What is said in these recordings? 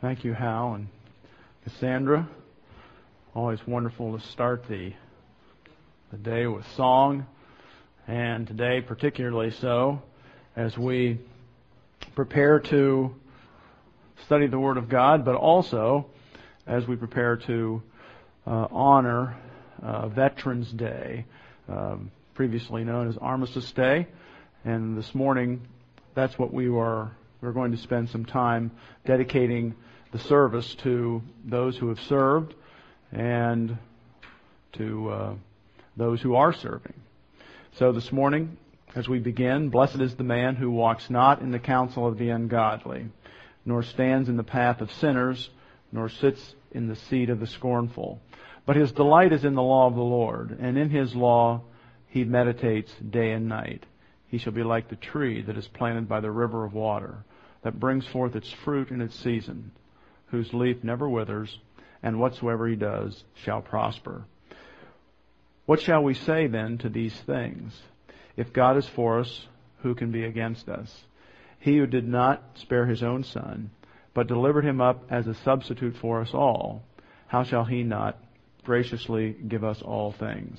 Thank you, Hal and Cassandra. Always wonderful to start the the day with song, and today particularly so as we prepare to study the Word of God, but also as we prepare to uh, honor uh, Veterans Day, um, previously known as Armistice Day, and this morning that's what we are we're going to spend some time dedicating the service to those who have served and to uh, those who are serving. So this morning, as we begin, blessed is the man who walks not in the counsel of the ungodly, nor stands in the path of sinners, nor sits in the seat of the scornful. But his delight is in the law of the Lord, and in his law he meditates day and night. He shall be like the tree that is planted by the river of water that brings forth its fruit in its season, whose leaf never withers, and whatsoever he does shall prosper. What shall we say then to these things? If God is for us, who can be against us? He who did not spare his own son, but delivered him up as a substitute for us all, how shall he not graciously give us all things?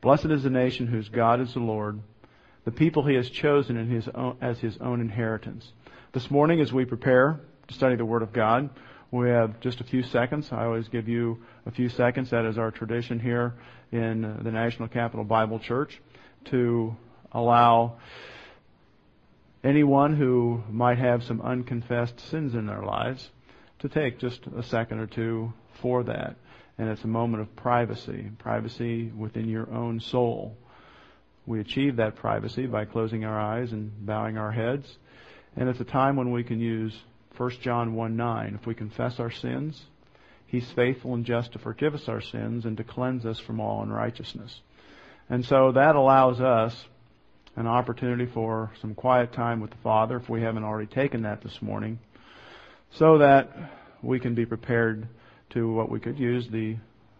Blessed is the nation whose God is the Lord, the people he has chosen his own, as his own inheritance. This morning, as we prepare to study the Word of God, we have just a few seconds. I always give you a few seconds. That is our tradition here in the National Capital Bible Church to allow anyone who might have some unconfessed sins in their lives to take just a second or two for that. And it's a moment of privacy, privacy within your own soul. We achieve that privacy by closing our eyes and bowing our heads and it's a time when we can use 1 John 1 9. If we confess our sins, He's faithful and just to forgive us our sins and to cleanse us from all unrighteousness. And so that allows us an opportunity for some quiet time with the Father if we haven't already taken that this morning, so that we can be prepared to what we could use the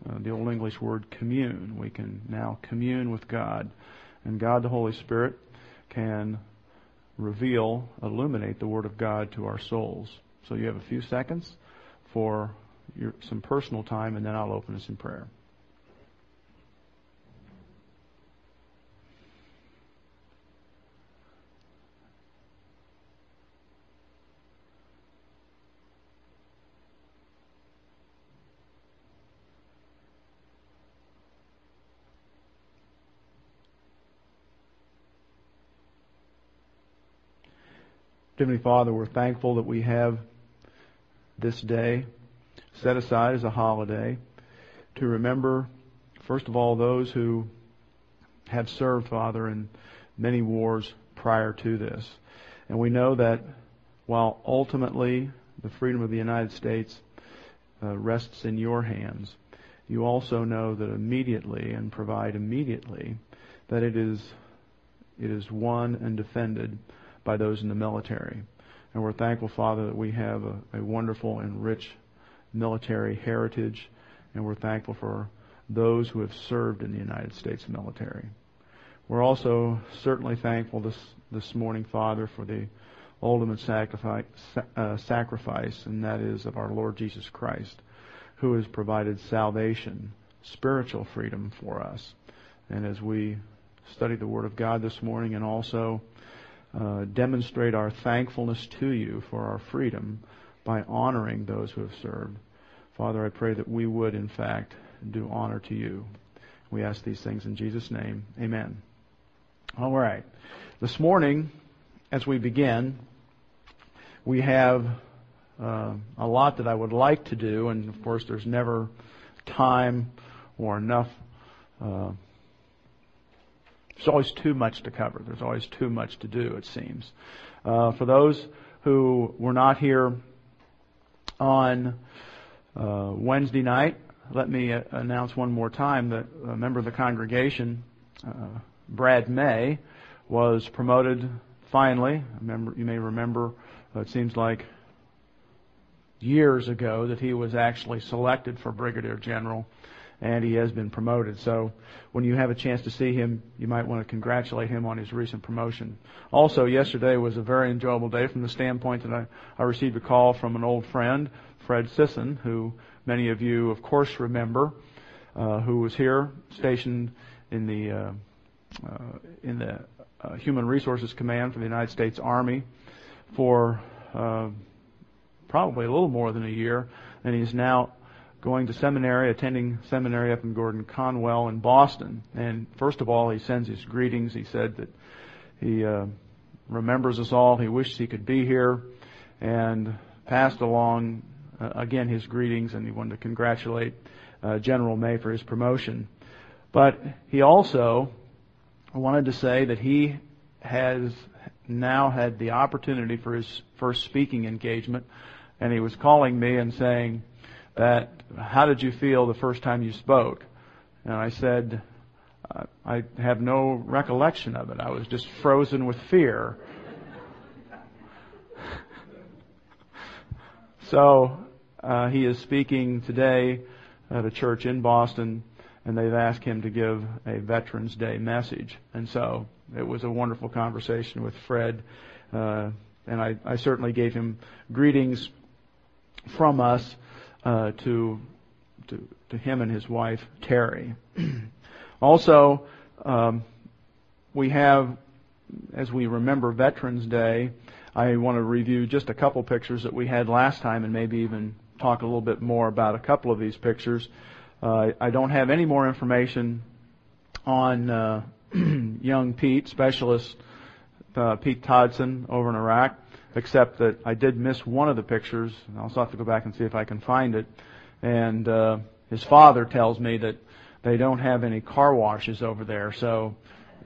uh, the old English word commune. We can now commune with God, and God the Holy Spirit can reveal, illuminate the Word of God to our souls. So you have a few seconds for your, some personal time, and then I'll open us in prayer. Heavenly Father, we're thankful that we have this day set aside as a holiday to remember, first of all, those who have served, Father, in many wars prior to this. And we know that while ultimately the freedom of the United States uh, rests in your hands, you also know that immediately and provide immediately that it is it is won and defended by those in the military. And we're thankful, Father, that we have a, a wonderful and rich military heritage, and we're thankful for those who have served in the United States military. We're also certainly thankful this, this morning, Father, for the ultimate sacrifice, uh, sacrifice, and that is of our Lord Jesus Christ, who has provided salvation, spiritual freedom for us. And as we study the Word of God this morning and also uh, demonstrate our thankfulness to you for our freedom by honoring those who have served. Father, I pray that we would, in fact, do honor to you. We ask these things in Jesus' name. Amen. All right. This morning, as we begin, we have uh, a lot that I would like to do, and of course, there's never time or enough uh, there's always too much to cover. There's always too much to do, it seems. Uh, for those who were not here on uh, Wednesday night, let me uh, announce one more time that a member of the congregation, uh, Brad May, was promoted finally. Remember, you may remember, uh, it seems like years ago that he was actually selected for Brigadier General and he has been promoted. So when you have a chance to see him, you might want to congratulate him on his recent promotion. Also, yesterday was a very enjoyable day from the standpoint that I, I received a call from an old friend Fred Sisson, who many of you, of course, remember, uh, who was here stationed in the uh, uh, in the uh, Human Resources Command for the United States Army for uh, probably a little more than a year, and he's now going to seminary, attending seminary up in Gordon Conwell in Boston. And first of all, he sends his greetings. He said that he uh, remembers us all. He wishes he could be here, and passed along uh, again his greetings, and he wanted to congratulate uh, General May for his promotion. But he also wanted to say that he has now had the opportunity for his first speaking engagement, and he was calling me and saying that, how did you feel the first time you spoke? And I said, I have no recollection of it. I was just frozen with fear. so, uh, he is speaking today at a church in Boston, and they've asked him to give a Veterans Day message. And so, it was a wonderful conversation with Fred, uh, and I, I, certainly gave him greetings from us uh, to, to to him and his wife Terry. also, um, we have, as we remember Veterans Day, I want to review just a couple pictures that we had last time, and maybe even talk a little bit more about a couple of these pictures. Uh, I don't have any more information on uh, young Pete, specialist uh, Pete Todson over in Iraq, except that I did miss one of the pictures. And I'll have to go back and see if I can find it. And uh, his father tells me that they don't have any car washes over there, so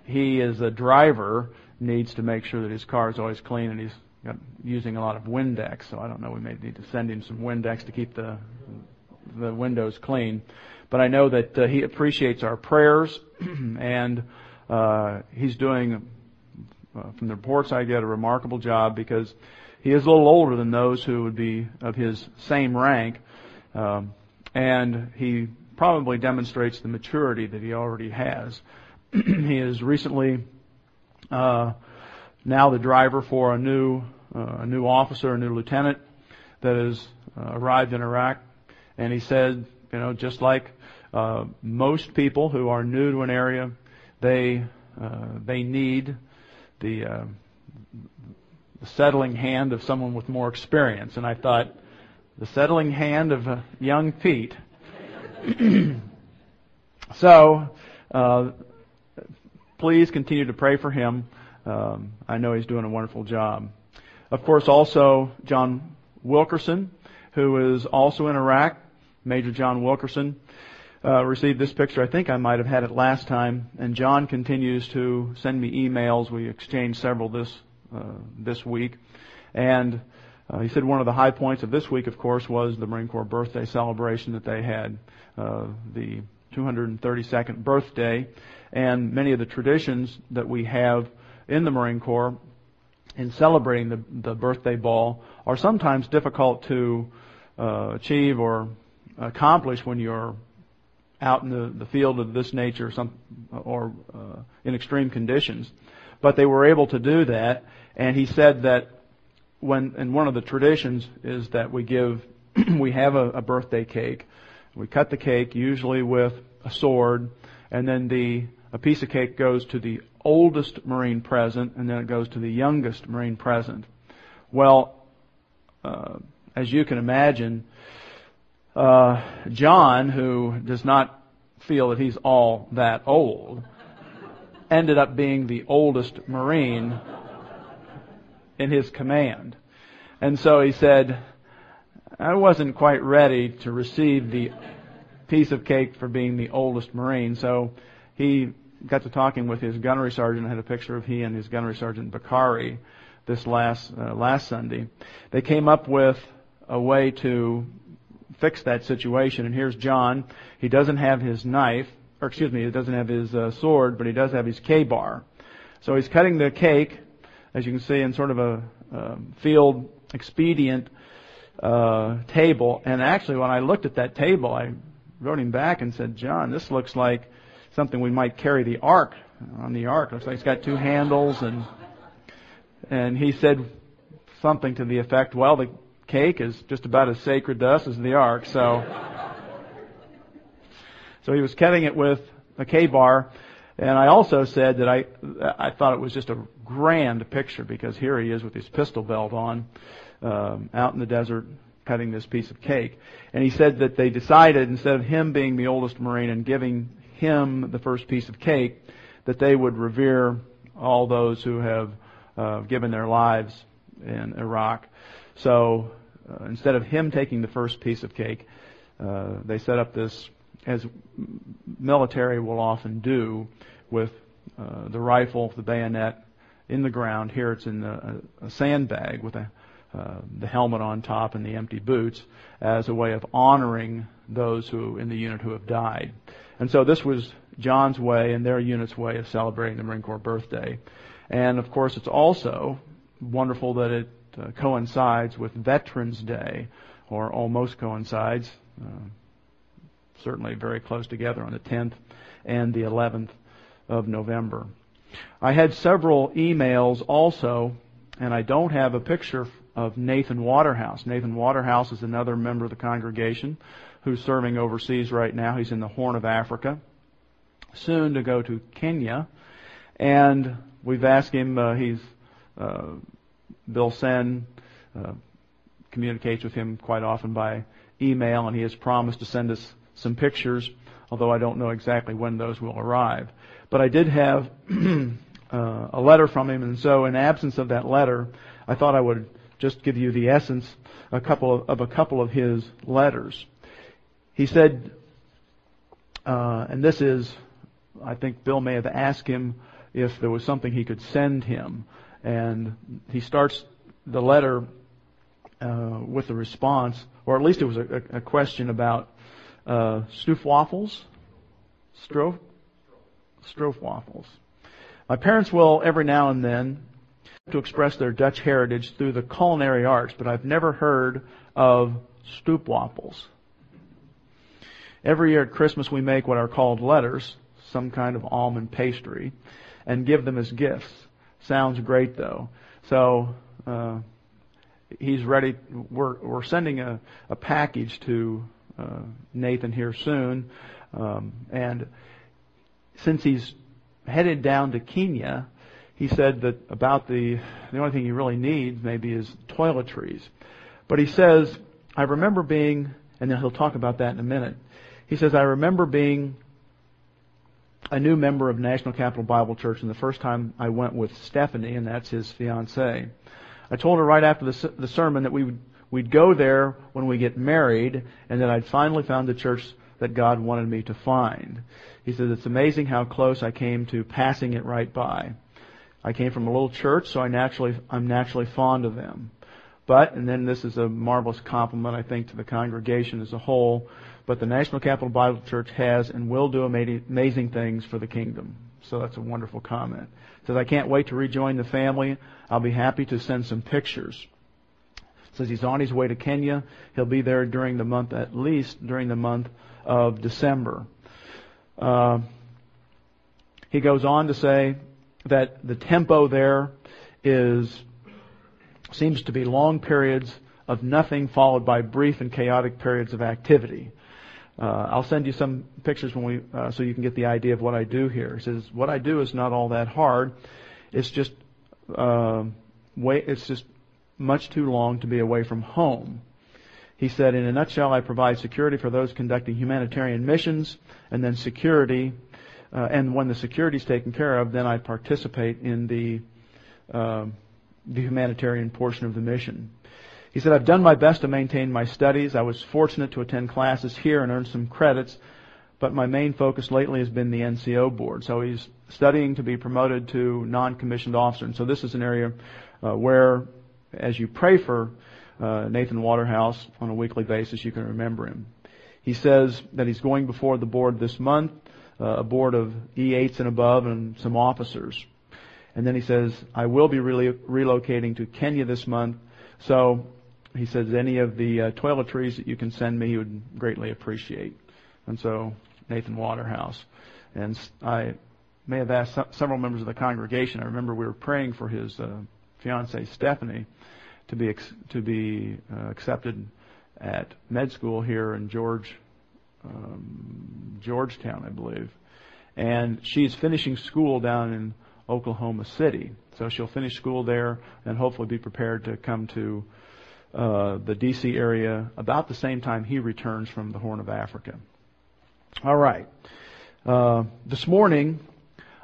he, as a driver, needs to make sure that his car is always clean, and he's got, using a lot of Windex. So I don't know. We may need to send him some Windex to keep the the windows clean. But I know that uh, he appreciates our prayers, and uh, he's doing, uh, from the reports I get, a remarkable job because he is a little older than those who would be of his same rank, um, and he probably demonstrates the maturity that he already has. he is recently uh, now the driver for a new uh, a new officer, a new lieutenant that has uh, arrived in Iraq, and he said, you know, just like uh, most people who are new to an area, they they need the, uh, the settling hand of someone with more experience. And I thought, the settling hand of uh, young Pete. so, uh, please continue to pray for him. Um, I know he's doing a wonderful job. Of course, also John Wilkerson, who is also in Iraq. Major John Wilkerson uh, received this picture. I think I might have had it last time. And John continues to send me emails. We exchanged several this uh, this week, and uh, he said one of the high points of this week, of course, was the Marine Corps birthday celebration that they had, uh, the 232nd birthday, and many of the traditions that we have in the Marine Corps in celebrating the, the birthday ball are sometimes difficult to uh, achieve or accomplish when you're out in the, the field of this nature some, or uh, in extreme conditions. But they were able to do that, and he said that when, and one of the traditions is that we give, we have a, a birthday cake. We cut the cake usually with a sword, and then the, a piece of cake goes to the oldest Marine present, and then it goes to the youngest Marine present. Well, uh, as you can imagine, uh, John, who does not feel that he's all that old, ended up being the oldest Marine in his command. And so he said, I wasn't quite ready to receive the piece of cake for being the oldest Marine. So he got to talking with his gunnery sergeant. I had a picture of he and his gunnery sergeant Bakari this last uh, last Sunday. They came up with a way to fix that situation. And here's John. He doesn't have his knife, or excuse me, he doesn't have his uh, sword, but he does have his K-bar. So he's cutting the cake, as you can see, in sort of a uh, field expedient uh, table. And actually, when I looked at that table, I wrote him back and said, John, this looks like something we might carry the ark on the ark. Looks like it's got two handles and and he said something to the effect, well, the cake is just about as sacred to us as the ark. So, so he was cutting it with a Ka-bar. And I also said that I, I thought it was just a grand picture because here he is with his pistol belt on, um, out in the desert cutting this piece of cake. And he said that they decided instead of him being the oldest Marine and giving him the first piece of cake, that they would revere all those who have uh, given their lives in Iraq. So uh, instead of him taking the first piece of cake, uh, they set up this, as military will often do, with uh, the rifle, the bayonet in the ground. Here it's in a, a sandbag with a, uh, the helmet on top and the empty boots as a way of honoring those who in the unit who have died. And so this was John's way and their unit's way of celebrating the Marine Corps birthday. And of course, it's also wonderful that it uh, coincides with Veterans Day, or almost coincides, uh, certainly very close together on the 10th and the 11th of November. I had several emails also, and I don't have a picture of Nathan Waterhouse. Nathan Waterhouse is another member of the congregation who's serving overseas right now. He's in the Horn of Africa, soon to go to Kenya, and we've asked him. Uh, he's uh, Bill Sen uh, communicates with him quite often by email, and he has promised to send us some pictures, although I don't know exactly when those will arrive. But I did have uh, a letter from him, and so in absence of that letter, I thought I would just give you the essence a couple of, of a couple of his letters. He said, uh, and this is, I think Bill may have asked him if there was something he could send him. And he starts the letter uh, with a response, or at least it was a, a question about uh, waffles, Strof, waffles. My parents will every now and then to express their Dutch heritage through the culinary arts, but I've never heard of stroopwafels. Every year at Christmas we make what are called letters, some kind of almond pastry, and give them as gifts. Sounds great though. So uh, he's ready. We're we're sending a, a package to uh, Nathan here soon, um, and since he's headed down to Kenya, he said that about the the only thing he really needs maybe is toiletries. But he says, I remember being, and then he'll talk about that in a minute. He says, I remember being a new member of National Capital Bible Church, and the first time I went with Stephanie, and that's his fiancee. I told her right after the, the sermon that we would we'd go there when we get married, and that I'd finally found the church that God wanted me to find. He says it's amazing how close I came to passing it right by. I came from a little church, so I naturally I'm naturally fond of them. But, and then this is a marvelous compliment, I think, to the congregation as a whole but the National Capital Bible Church has and will do amazing things for the kingdom. So that's a wonderful comment. Says, I can't wait to rejoin the family. I'll be happy to send some pictures. Says he's on his way to Kenya. He'll be there during the month, at least during the month of December. Uh, he goes on to say that the tempo there is seems to be long periods of nothing followed by brief and chaotic periods of activity. Uh, I'll send you some pictures when we, uh, so you can get the idea of what I do here. He says, what I do is not all that hard. It's just, uh, way, it's just much too long to be away from home. He said, in a nutshell, I provide security for those conducting humanitarian missions, and then security, uh, and when the security is taken care of, then I participate in the, uh, the humanitarian portion of the mission. He said, I've done my best to maintain my studies. I was fortunate to attend classes here and earn some credits, but my main focus lately has been the NCO board. So he's studying to be promoted to non-commissioned officer. And so this is an area uh, where, as you pray for uh, Nathan Waterhouse on a weekly basis, you can remember him. He says that he's going before the board this month, uh, a board of E8s and above and some officers. And then he says, I will be re- relocating to Kenya this month. So he says any of the uh, toiletries that you can send me, he would greatly appreciate. And so Nathan Waterhouse, and I may have asked several members of the congregation. I remember we were praying for his uh, fiancee Stephanie to be ex- to be uh, accepted at med school here in George um, Georgetown, I believe, and she's finishing school down in Oklahoma City. So she'll finish school there and hopefully be prepared to come to uh, the D.C. area about the same time he returns from the Horn of Africa. All right. Uh, this morning,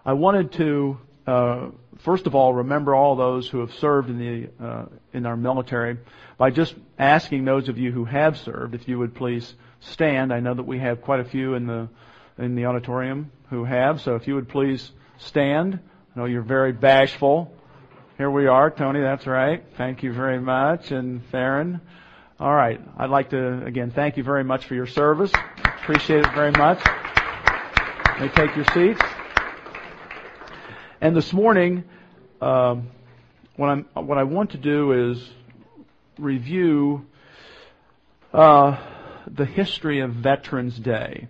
I wanted to uh, first of all remember all those who have served in the uh, in our military by just asking those of you who have served if you would please stand. I know that we have quite a few in the in the auditorium who have, so if you would please stand. I know you're very bashful. Here we are, Tony, that's right. Thank you very much. And Theron. All right. I'd like to, again, thank you very much for your service. Appreciate it very much. May take your seats. And this morning, um, what, I'm, what I want to do is review uh, the history of Veterans Day.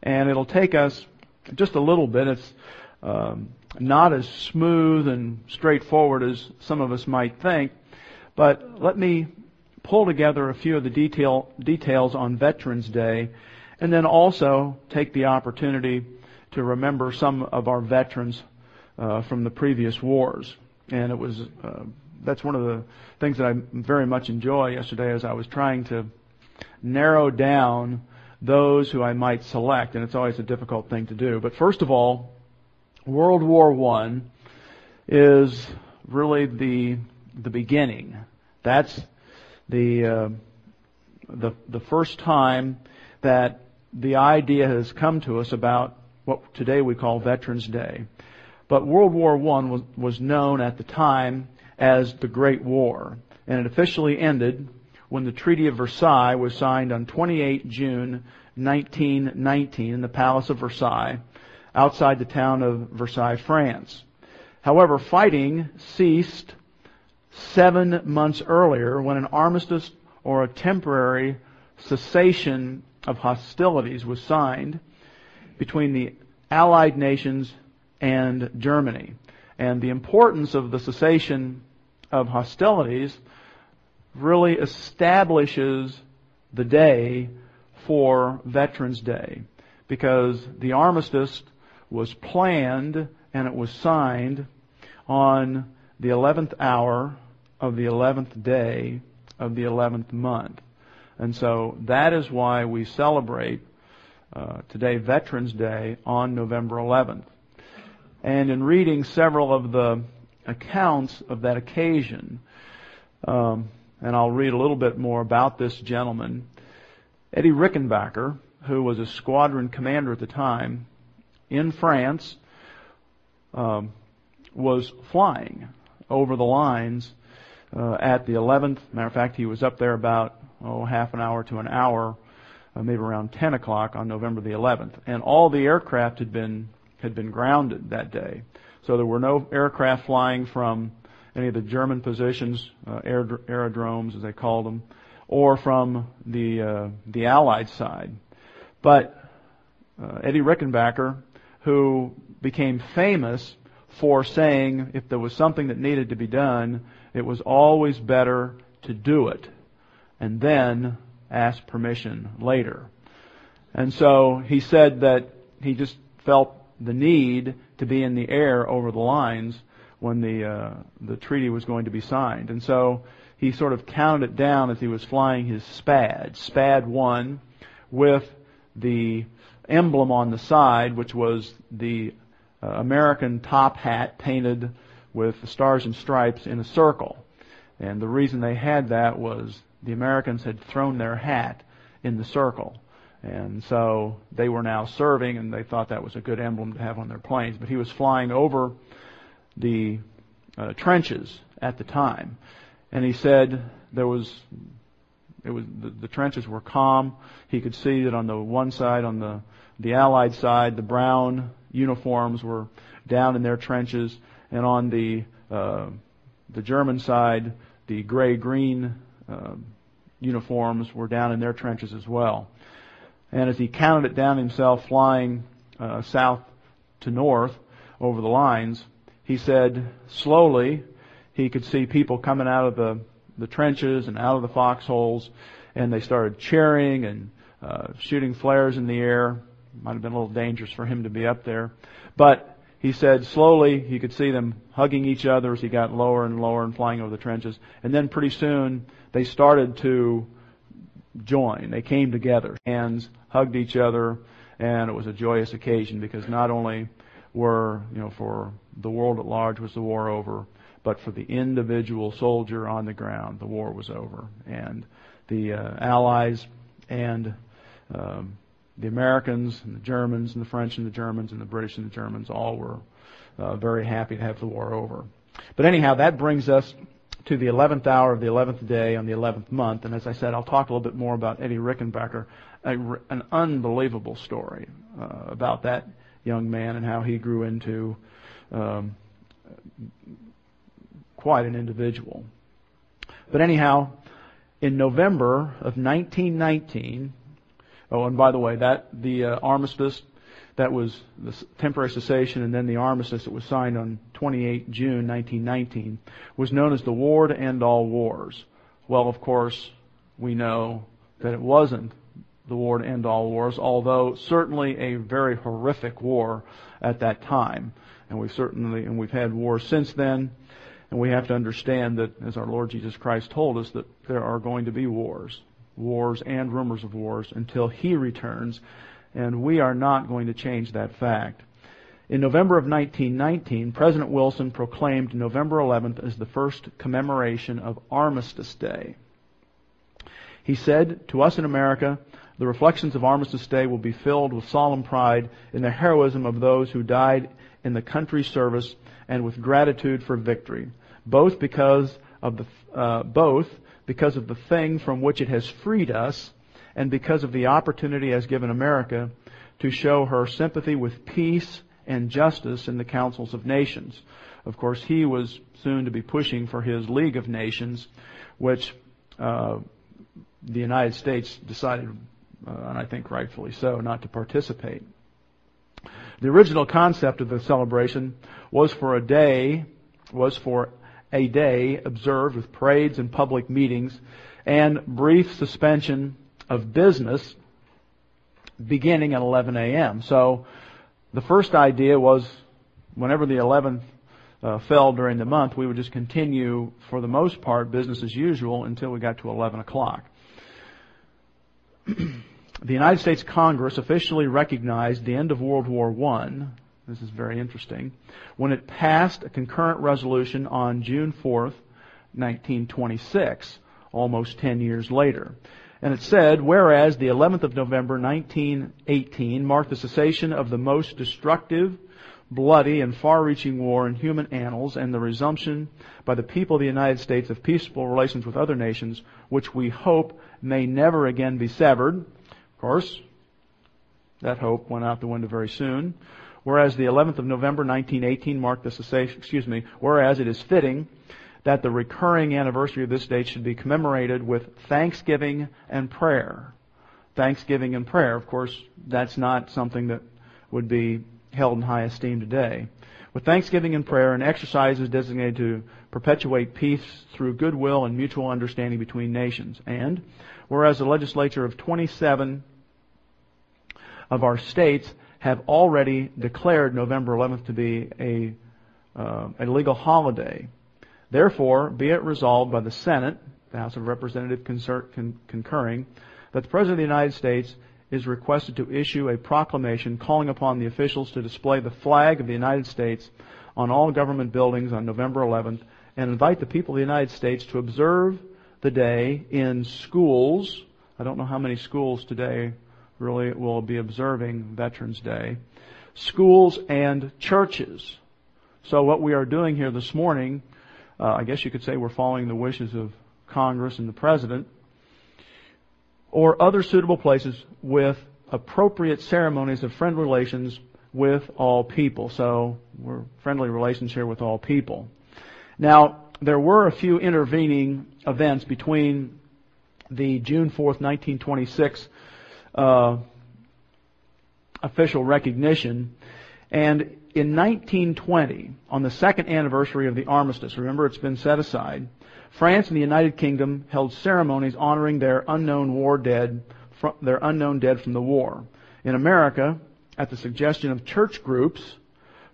And it'll take us just a little bit. It's um, not as smooth and straightforward as some of us might think, but let me pull together a few of the detail, details on Veterans Day and then also take the opportunity to remember some of our veterans uh, from the previous wars. And it was, uh, that's one of the things that I very much enjoy yesterday as I was trying to narrow down those who I might select, and it's always a difficult thing to do. But first of all, World War One is really the the beginning. That's the uh, the the first time that the idea has come to us about what today we call Veterans Day. But World War One was was known at the time as the Great War, and it officially ended when the Treaty of Versailles was signed on 28 June 1919 in the Palace of Versailles outside the town of Versailles, France. However, fighting ceased seven months earlier when an armistice or a temporary cessation of hostilities was signed between the Allied nations and Germany. And the importance of the cessation of hostilities really establishes the day for Veterans Day because the armistice was planned and it was signed on the 11th hour of the 11th day of the 11th month. And so that is why we celebrate uh, today Veterans Day on November 11th. And in reading several of the accounts of that occasion, um, and I'll read a little bit more about this gentleman, Eddie Rickenbacker, who was a squadron commander at the time, in France um, was flying over the lines uh, at the 11th. Matter of fact, he was up there about oh half an hour to an hour, uh, maybe around 10 o'clock on November the 11th, and all the aircraft had been had been grounded that day. So there were no aircraft flying from any of the German positions, uh, aer- aerodromes as they called them, or from the uh, the Allied side. But uh, Eddie Rickenbacker who became famous for saying if there was something that needed to be done, it was always better to do it and then ask permission later. And so he said that he just felt the need to be in the air over the lines when the uh, the treaty was going to be signed. And so he sort of counted it down as he was flying his SPAD, SPAD 1 with the emblem on the side, which was the uh, American top hat painted with the stars and stripes in a circle. And the reason they had that was the Americans had thrown their hat in the circle. And so they were now serving and they thought that was a good emblem to have on their planes. But he was flying over the uh, trenches at the time. And he said there was, it was, the, the trenches were calm. He could see that on the one side, on the the Allied side, the brown uniforms were down in their trenches, and on the uh, the German side, the gray-green uh, uniforms were down in their trenches as well. And as he counted it down himself, flying uh, south to north over the lines, he said slowly he could see people coming out of the the trenches and out of the foxholes, and they started cheering and uh, shooting flares in the air. Might have been a little dangerous for him to be up there, but he said slowly he could see them hugging each other as he got lower and lower and flying over the trenches, and then pretty soon they started to join. They came together, hands hugged each other, and it was a joyous occasion because not only were, you know, for the world at large was the war over, but for the individual soldier on the ground, the war was over. And the uh, Allies and um, the Americans and the Germans and the French and the Germans and the British and the Germans all were uh, very happy to have the war over. But anyhow, that brings us to the 11th hour of the 11th day on the 11th month. And as I said, I'll talk a little bit more about Eddie Rickenbacker, a, an unbelievable story uh, about that young man and how he grew into um, quite an individual. But anyhow, in November of 1919, oh, and by the way, that the uh, armistice that was the temporary cessation and then the armistice that was signed on 28 June 1919 was known as the war to end all wars. Well, of course, we know that it wasn't the war to end all wars, although certainly a very horrific war at that time. And we've certainly, and we've had wars since then. And we have to understand that, as our Lord Jesus Christ told us, that there are going to be wars, wars and rumors of wars until He returns. And we are not going to change that fact. In November of 1919, President Wilson proclaimed November 11th as the first commemoration of Armistice Day. He said, to us in America, the reflections of Armistice Day will be filled with solemn pride in the heroism of those who died in the country's service and with gratitude for victory, both because of the uh, both because of the thing from which it has freed us, and because of the opportunity it has given America to show her sympathy with peace and justice in the councils of nations. Of course, he was soon to be pushing for his League of Nations, which uh, the United States decided uh, and I think rightfully so, not to participate. The original concept of the celebration was for a day, was for a day observed with parades and public meetings and brief suspension of business beginning at 11 a.m. So the first idea was whenever the 11th uh, fell during the month, we would just continue for the most part business as usual until we got to 11 o'clock. the United States Congress officially recognized the end of World War I. This is very interesting. When it passed a concurrent resolution on June 4th, 1926, almost 10 years later. And it said, whereas the 11th of November 1918 marked the cessation of the most destructive, bloody, and far-reaching war in human annals and the resumption by the people of the United States of peaceful relations with other nations, which we hope may never again be severed, of course, that hope went out the window very soon. Whereas the 11th of November 1918 marked the cessation, excuse me, whereas it is fitting that the recurring anniversary of this date should be commemorated with thanksgiving and prayer. Thanksgiving and prayer, of course, that's not something that would be held in high esteem today. With thanksgiving and prayer, an exercise is designated to perpetuate peace through goodwill and mutual understanding between nations. And whereas the legislature of 27 of our states have already declared November 11th to be a, uh, a legal holiday. Therefore, be it resolved by the Senate, the House of Representatives concurring, that the President of the United States is requested to issue a proclamation calling upon the officials to display the flag of the United States on all government buildings on November 11th and invite the people of the United States to observe the day in schools. I don't know how many schools today really will be observing Veterans Day. Schools and churches. So what we are doing here this morning, uh, I guess you could say we're following the wishes of Congress and the President, or other suitable places with appropriate ceremonies of friendly relations with all people. So we're friendly relations here with all people. Now, there were a few intervening events between the June 4th, 1926 uh, official recognition And in 1920, on the second anniversary of the armistice, remember it's been set aside, France and the United Kingdom held ceremonies honoring their unknown war dead, their unknown dead from the war. In America, at the suggestion of church groups,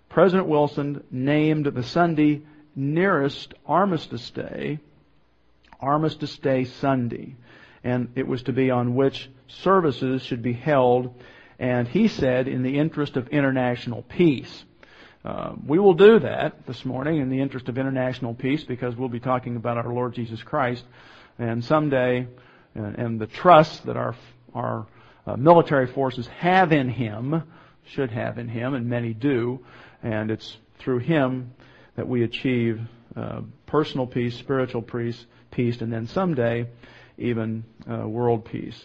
President Wilson named the Sunday nearest Armistice Day, Armistice Day Sunday. And it was to be on which services should be held, and he said, in the interest of international peace. Uh, we will do that this morning in the interest of international peace because we'll be talking about our Lord Jesus Christ, and someday, and, and the trust that our our uh, military forces have in Him, should have in Him, and many do, and it's through Him that we achieve uh, personal peace, spiritual peace, peace, and then someday even uh, world peace.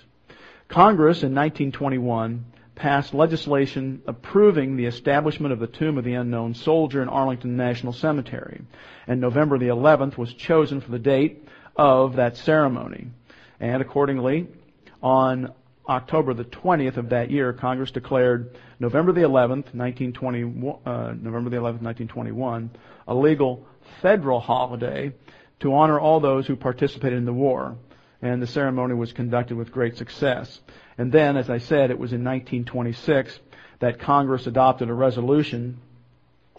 Congress in 1921 passed legislation approving the establishment of the Tomb of the Unknown Soldier in Arlington National Cemetery, and November the 11th was chosen for the date of that ceremony. And accordingly, on October the 20th of that year, Congress declared November the 11th, 1920, uh, November the 11th, 1921, a legal federal holiday to honor all those who participated in the war. And the ceremony was conducted with great success. And then, as I said, it was in 1926 that Congress adopted a resolution,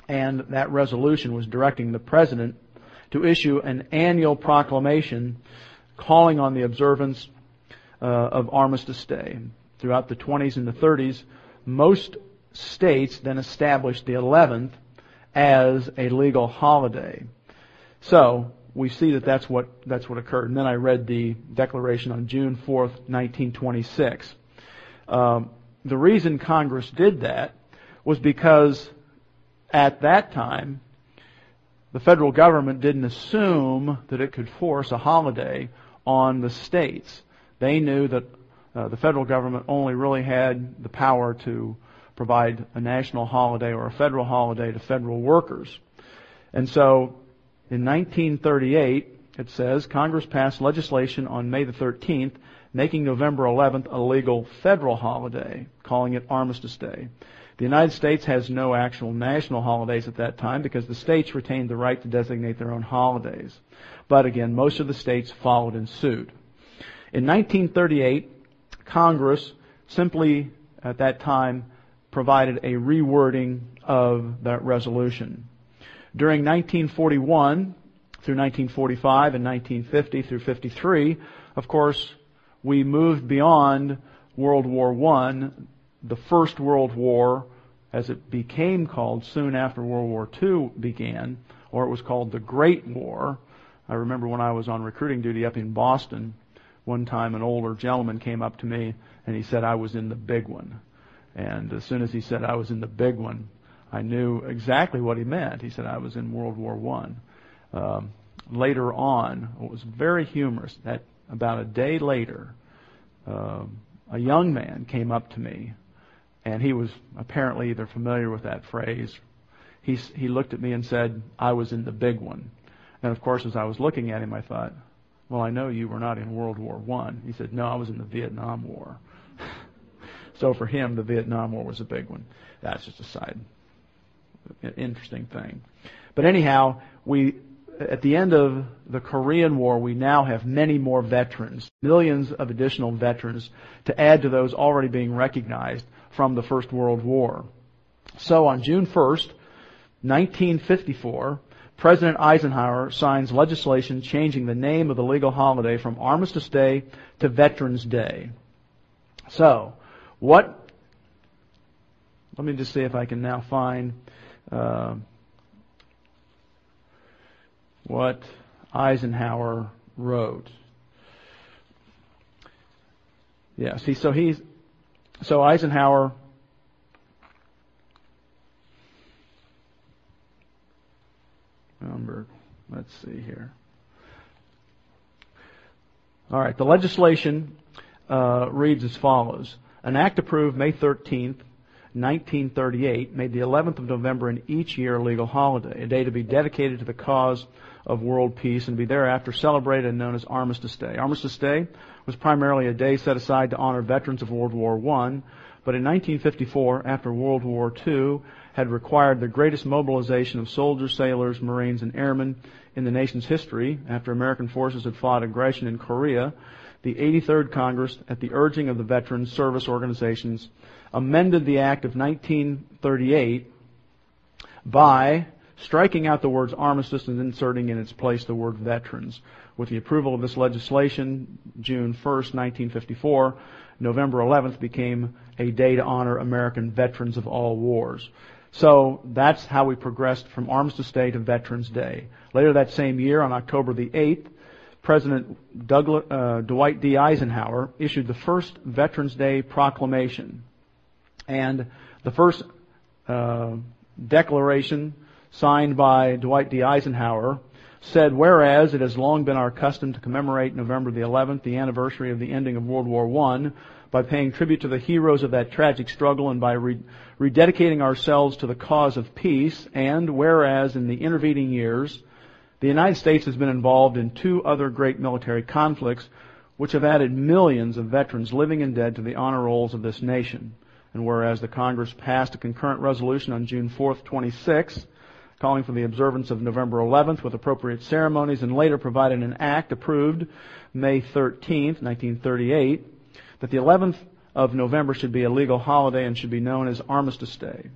and that resolution was directing the President to issue an annual proclamation calling on the observance uh, of Armistice Day. Throughout the 20s and the 30s, most states then established the 11th as a legal holiday. So we see that that's what that's what occurred. And then I read the Declaration on June 4th, 1926. Um, the reason Congress did that was because at that time the federal government didn't assume that it could force a holiday on the states. They knew that uh, the federal government only really had the power to provide a national holiday or a federal holiday to federal workers. And so in 1938, it says Congress passed legislation on May the 13th making November 11th a legal federal holiday, calling it Armistice Day. The United States has no actual national holidays at that time because the states retained the right to designate their own holidays. But again, most of the states followed in suit. In 1938, Congress simply at that time provided a rewording of that resolution. During 1941 through 1945 and 1950 through 53, of course, we moved beyond World War I, the First World War, as it became called soon after World War II began, or it was called the Great War. I remember when I was on recruiting duty up in Boston, one time an older gentleman came up to me and he said I was in the big one. And as soon as he said I was in the big one, I knew exactly what he meant. He said I was in World War One. Um, later on, it was very humorous that about a day later, um, a young man came up to me, and he was apparently either familiar with that phrase. He he looked at me and said, "I was in the big one." And of course, as I was looking at him, I thought, "Well, I know you were not in World War One." He said, "No, I was in the Vietnam War." so for him, the Vietnam War was a big one. That's just a side interesting thing. But anyhow, we at the end of the Korean War, we now have many more veterans, millions of additional veterans to add to those already being recognized from the First World War. So on June 1st, 1954, President Eisenhower signs legislation changing the name of the legal holiday from Armistice Day to Veterans Day. So, what, let me just see if I can now find uh, what Eisenhower wrote. Yeah, see, so he's, so Eisenhower, number, let's see here. All right, the legislation uh, reads as follows. An act approved May 13th, 1938 made the 11th of November in each year a legal holiday, a day to be dedicated to the cause of world peace and be thereafter celebrated and known as Armistice Day. Armistice Day was primarily a day set aside to honor veterans of World War I, but in 1954, after World War II, had required the greatest mobilization of soldiers, sailors, Marines, and airmen in the nation's history after American forces had fought aggression in Korea, the 83rd Congress, at the urging of the veterans service organizations, amended the Act of 1938 by striking out the words armistice and inserting in its place the word veterans. With the approval of this legislation, June 1st, 1954, November 11th became a day to honor American veterans of all wars. So that's how we progressed from Armistice Day to Veterans Day. Later that same year, on October the 8th, President Douglas, uh, Dwight D. Eisenhower issued the first Veterans Day proclamation. And the first uh, declaration signed by Dwight D. Eisenhower said, whereas it has long been our custom to commemorate November the 11th, the anniversary of the ending of World War I, by paying tribute to the heroes of that tragic struggle and by re- rededicating ourselves to the cause of peace, and whereas in the intervening years, the United States has been involved in two other great military conflicts which have added millions of veterans living and dead to the honor rolls of this nation. And whereas the Congress passed a concurrent resolution on June 4th, 26, calling for the observance of November 11th with appropriate ceremonies and later provided an act approved May 13th, 1938, that the 11th of November should be a legal holiday and should be known as Armistice Day.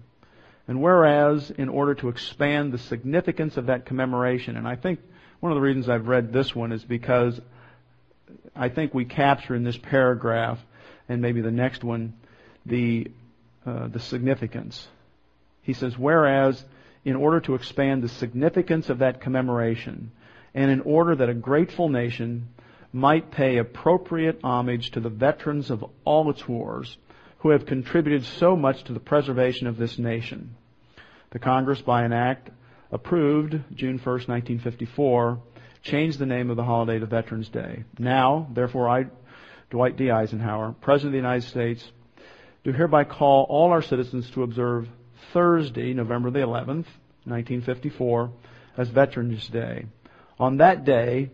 And whereas, in order to expand the significance of that commemoration, and I think one of the reasons I've read this one is because I think we capture in this paragraph, and maybe the next one, the uh, the significance. He says, whereas in order to expand the significance of that commemoration and in order that a grateful nation might pay appropriate homage to the veterans of all its wars who have contributed so much to the preservation of this nation. The Congress, by an act approved June 1, 1954, changed the name of the holiday to Veterans Day. Now, therefore, I, Dwight D. Eisenhower, President of the United States, do hereby call all our citizens to observe Thursday, November the 11th, 1954, as Veterans Day. On that day,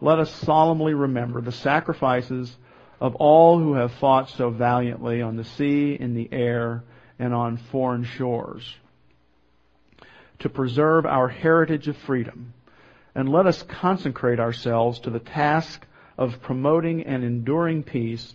let us solemnly remember the sacrifices of all who have fought so valiantly on the sea, in the air, and on foreign shores to preserve our heritage of freedom. And let us consecrate ourselves to the task of promoting and enduring peace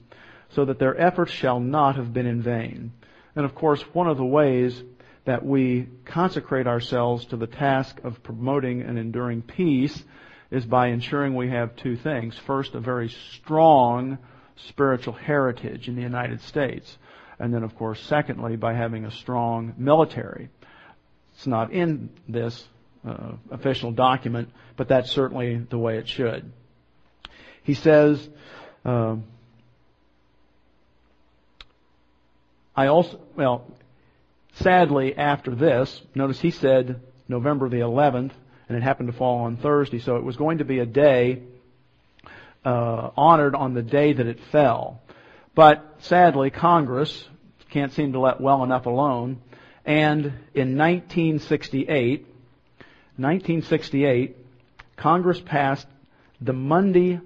so that their efforts shall not have been in vain. And of course, one of the ways that we consecrate ourselves to the task of promoting and enduring peace is by ensuring we have two things. First, a very strong spiritual heritage in the United States. And then, of course, secondly, by having a strong military. It's not in this uh, official document, but that's certainly the way it should. He says, uh, I also, well, Sadly, after this, notice he said November the 11th, and it happened to fall on Thursday, so it was going to be a day uh, honored on the day that it fell. But sadly, Congress can't seem to let well enough alone, and in 1968, 1968, Congress passed the Monday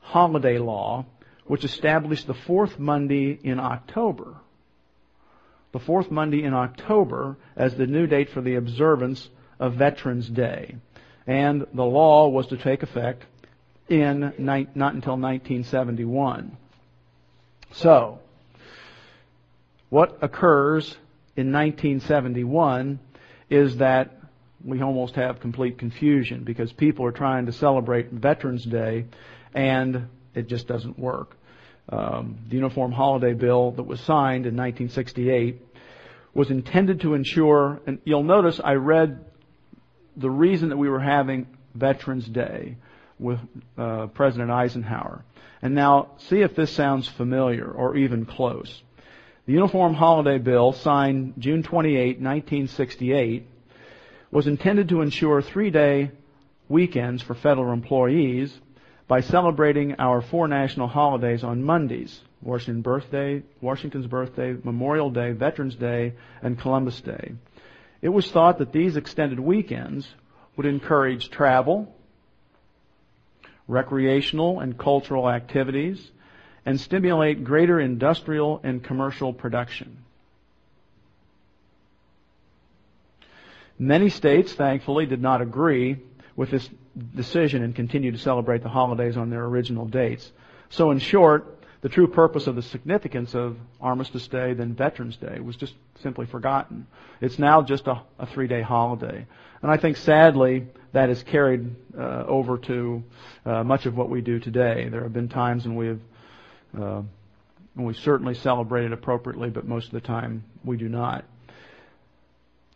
holiday law, which established the fourth Monday in October the fourth Monday in October as the new date for the observance of Veterans Day. And the law was to take effect in not until 1971. So, what occurs in 1971 is that we almost have complete confusion because people are trying to celebrate Veterans Day and it just doesn't work um, the Uniform Holiday Bill that was signed in 1968 was intended to ensure, and you'll notice I read the reason that we were having Veterans Day with uh, President Eisenhower. And now, see if this sounds familiar or even close. The Uniform Holiday Bill, signed June 28, 1968, was intended to ensure three-day weekends for federal employees by celebrating our four national holidays on Mondays Washington birthday, Washington's birthday, Memorial Day, Veterans Day, and Columbus Day. It was thought that these extended weekends would encourage travel, recreational and cultural activities, and stimulate greater industrial and commercial production. Many states, thankfully, did not agree with this decision and continue to celebrate the holidays on their original dates. So in short, the true purpose of the significance of Armistice Day, then Veterans Day, was just simply forgotten. It's now just a, a three day holiday. And I think sadly, that is carried uh, over to uh, much of what we do today. There have been times when we have, uh, when we certainly celebrated appropriately, but most of the time we do not.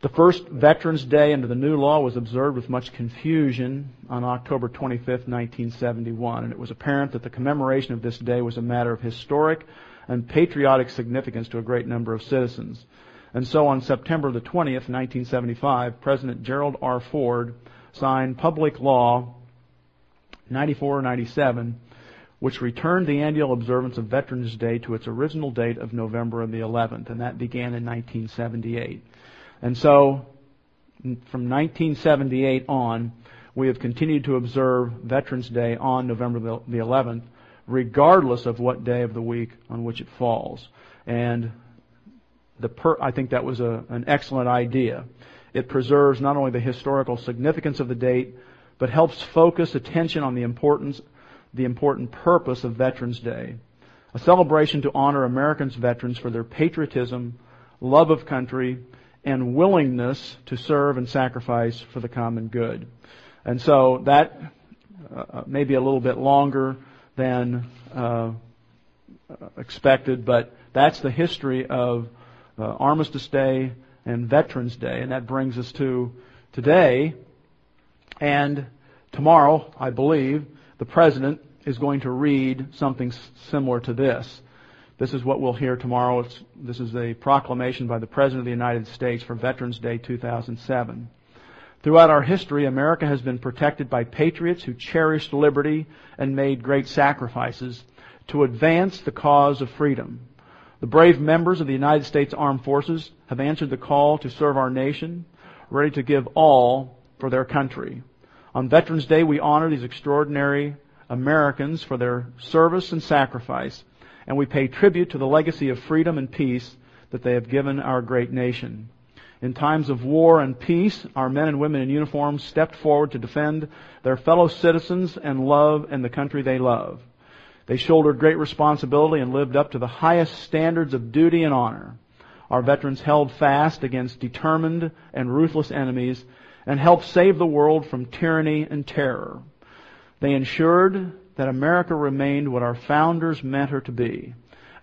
The first Veterans Day under the new law was observed with much confusion on October 25, 1971, and it was apparent that the commemoration of this day was a matter of historic and patriotic significance to a great number of citizens. And so on September the 20th, 1975, President Gerald R. Ford signed Public Law 9497, which returned the annual observance of Veterans Day to its original date of November the 11th, and that began in 1978. And so, from 1978 on, we have continued to observe Veterans Day on November the 11th, regardless of what day of the week on which it falls. And the per, I think that was a, an excellent idea. It preserves not only the historical significance of the date, but helps focus attention on the importance, the important purpose of Veterans Day. A celebration to honor Americans veterans for their patriotism, love of country, and willingness to serve and sacrifice for the common good. And so that uh, may be a little bit longer than uh, expected, but that's the history of uh, Armistice Day and Veterans Day, and that brings us to today. And tomorrow, I believe, the President is going to read something similar to this. This is what we'll hear tomorrow. It's, this is a proclamation by the President of the United States for Veterans Day 2007. Throughout our history, America has been protected by patriots who cherished liberty and made great sacrifices to advance the cause of freedom. The brave members of the United States Armed Forces have answered the call to serve our nation, ready to give all for their country. On Veterans Day, we honor these extraordinary Americans for their service and sacrifice and we pay tribute to the legacy of freedom and peace that they have given our great nation. In times of war and peace, our men and women in uniform stepped forward to defend their fellow citizens and love and the country they love. They shouldered great responsibility and lived up to the highest standards of duty and honor. Our veterans held fast against determined and ruthless enemies and helped save the world from tyranny and terror. They ensured that America remained what our founders meant her to be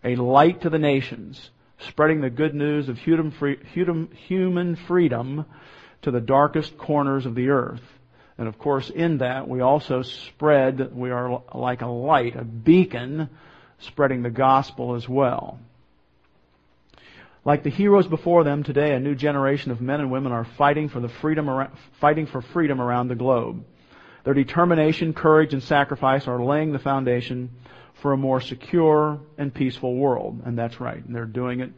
a light to the nations, spreading the good news of human freedom to the darkest corners of the earth. And of course, in that, we also spread, we are like a light, a beacon, spreading the gospel as well. Like the heroes before them, today a new generation of men and women are fighting for the freedom, fighting for freedom around the globe. Their determination, courage, and sacrifice are laying the foundation for a more secure and peaceful world. And that's right. And they're doing it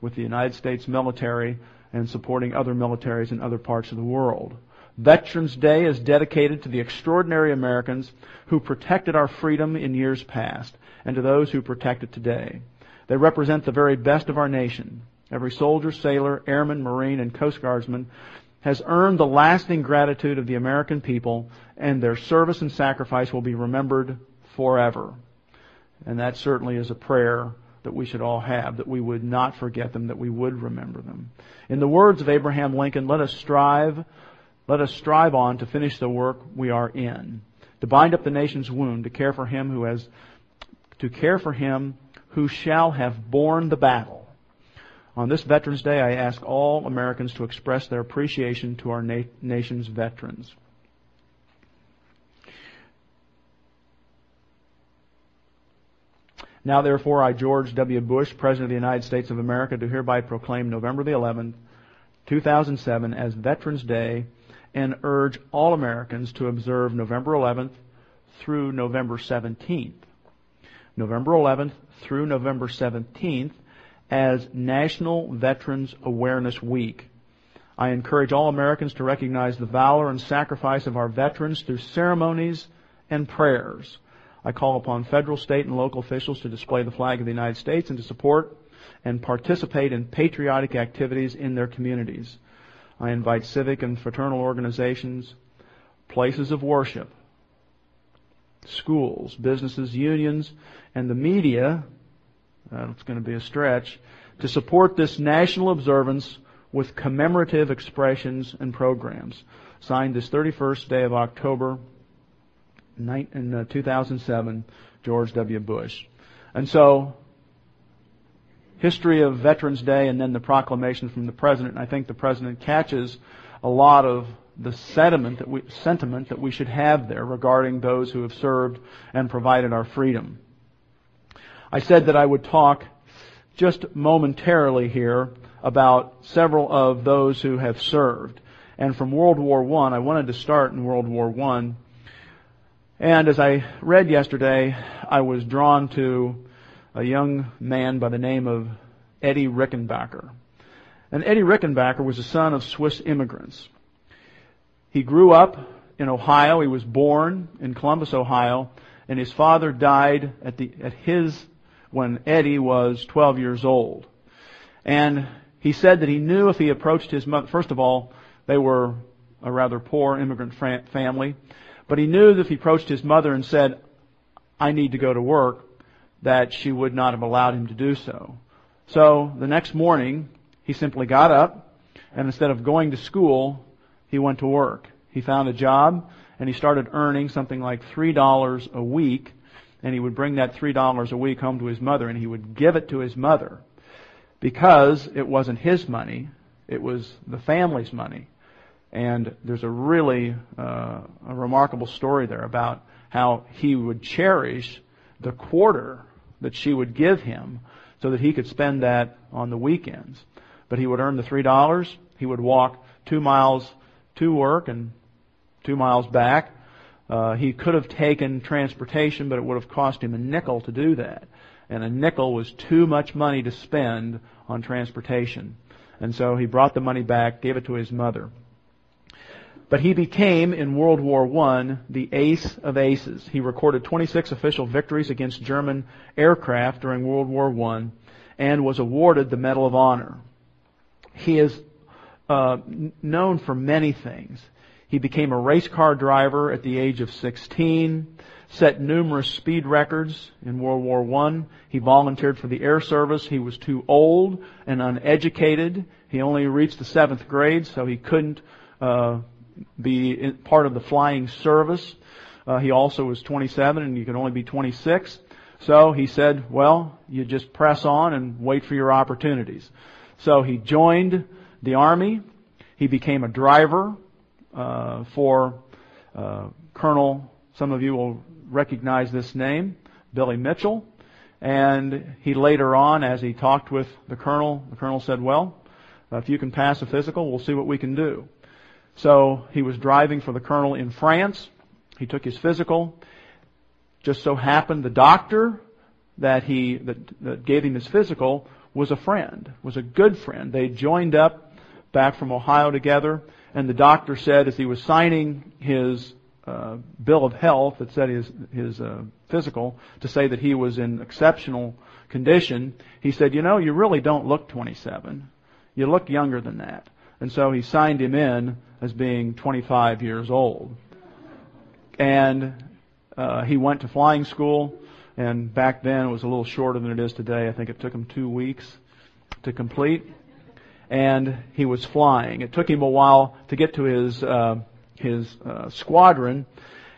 with the United States military and supporting other militaries in other parts of the world. Veterans Day is dedicated to the extraordinary Americans who protected our freedom in years past and to those who protect it today. They represent the very best of our nation. Every soldier, sailor, airman, marine, and coast guardsman has earned the lasting gratitude of the American people, and their service and sacrifice will be remembered forever. And that certainly is a prayer that we should all have, that we would not forget them, that we would remember them. In the words of Abraham Lincoln, let us strive, let us strive on to finish the work we are in, to bind up the nation's wound, to care for him who has, to care for him who shall have borne the battle on this Veterans Day, I ask all Americans to express their appreciation to our na- nation's veterans. Now, therefore, I, George W. Bush, President of the United States of America, do hereby proclaim November the 11th, 2007 as Veterans Day and urge all Americans to observe November 11th through November 17th. November 11th through November 17th as National Veterans Awareness Week. I encourage all Americans to recognize the valor and sacrifice of our veterans through ceremonies and prayers. I call upon federal, state, and local officials to display the flag of the United States and to support and participate in patriotic activities in their communities. I invite civic and fraternal organizations, places of worship, schools, businesses, unions, and the media, that's going to be a stretch, to support this national observance with commemorative expressions and programs. Signed this 31st day of October in uh, 2007, George W. Bush. And so, history of Veterans Day and then the proclamation from the President, and I think the President catches a lot of the sentiment that we, sentiment that we should have there regarding those who have served and provided our freedom. I said that I would talk just momentarily here about several of those who have served. And from World War I, I wanted to start in World War I. And as I read yesterday, I was drawn to a young man by the name of Eddie Rickenbacker. And Eddie Rickenbacker was the son of Swiss immigrants. He grew up in Ohio. He was born in Columbus, Ohio, and his father died at the at his when Eddie was 12 years old. And he said that he knew if he approached his mother, first of all, they were a rather poor immigrant family, but he knew that if he approached his mother and said, I need to go to work, that she would not have allowed him to do so. So the next morning, he simply got up, and instead of going to school, he went to work. He found a job and he started earning something like $3 a week and he would bring that $3 a week home to his mother and he would give it to his mother because it wasn't his money, it was the family's money. And there's a really uh, a remarkable story there about how he would cherish the quarter that she would give him so that he could spend that on the weekends. But he would earn the three dollars. He would walk two miles to work and two miles back. Uh, he could have taken transportation, but it would have cost him a nickel to do that. And a nickel was too much money to spend on transportation. And so he brought the money back, gave it to his mother. But he became, in World War I, the ace of aces. He recorded 26 official victories against German aircraft during World War I and was awarded the Medal of Honor. He is uh, known for many things. He became a race car driver at the age of 16, set numerous speed records in World War I. He volunteered for the Air Service. He was too old and uneducated. He only reached the seventh grade, so he couldn't uh, be part of the flying service. Uh, he also was 27 and you could only be 26. So he said, well, you just press on and wait for your opportunities. So he joined the army. He became a driver uh, for uh, Colonel. Some of you will recognize this name, Billy Mitchell. And he later on, as he talked with the colonel, the colonel said, "Well, if you can pass a physical, we'll see what we can do." So he was driving for the colonel in France. He took his physical. Just so happened the doctor that he that, that gave him his physical was a friend, was a good friend. They joined up back from Ohio together, and the doctor said as he was signing his uh, bill of health that said his his uh, physical to say that he was in exceptional condition, he said, "You know, you really don't look 27. You look younger than that." And so he signed him in as being 25 years old. And uh, he went to flying school, and back then it was a little shorter than it is today. I think it took him two weeks to complete and he was flying. It took him a while to get to his uh, his uh, squadron,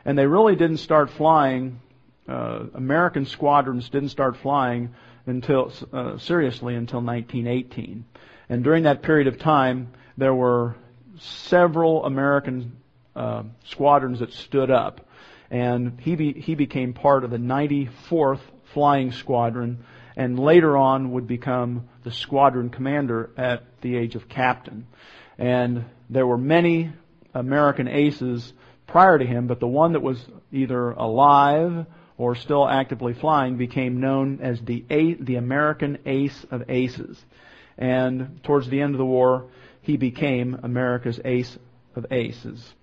and they really didn't start flying. Uh, American squadrons didn't start flying until uh, seriously until 1918, and during that period of time, there were several American uh, squadrons that stood up, and he be, he became part of the 94th Flying Squadron and later on would become the squadron commander at the age of captain. And there were many American aces prior to him, but the one that was either alive or still actively flying became known as the the American Ace of Aces. And towards the end of the war, he became America's Ace of Aces.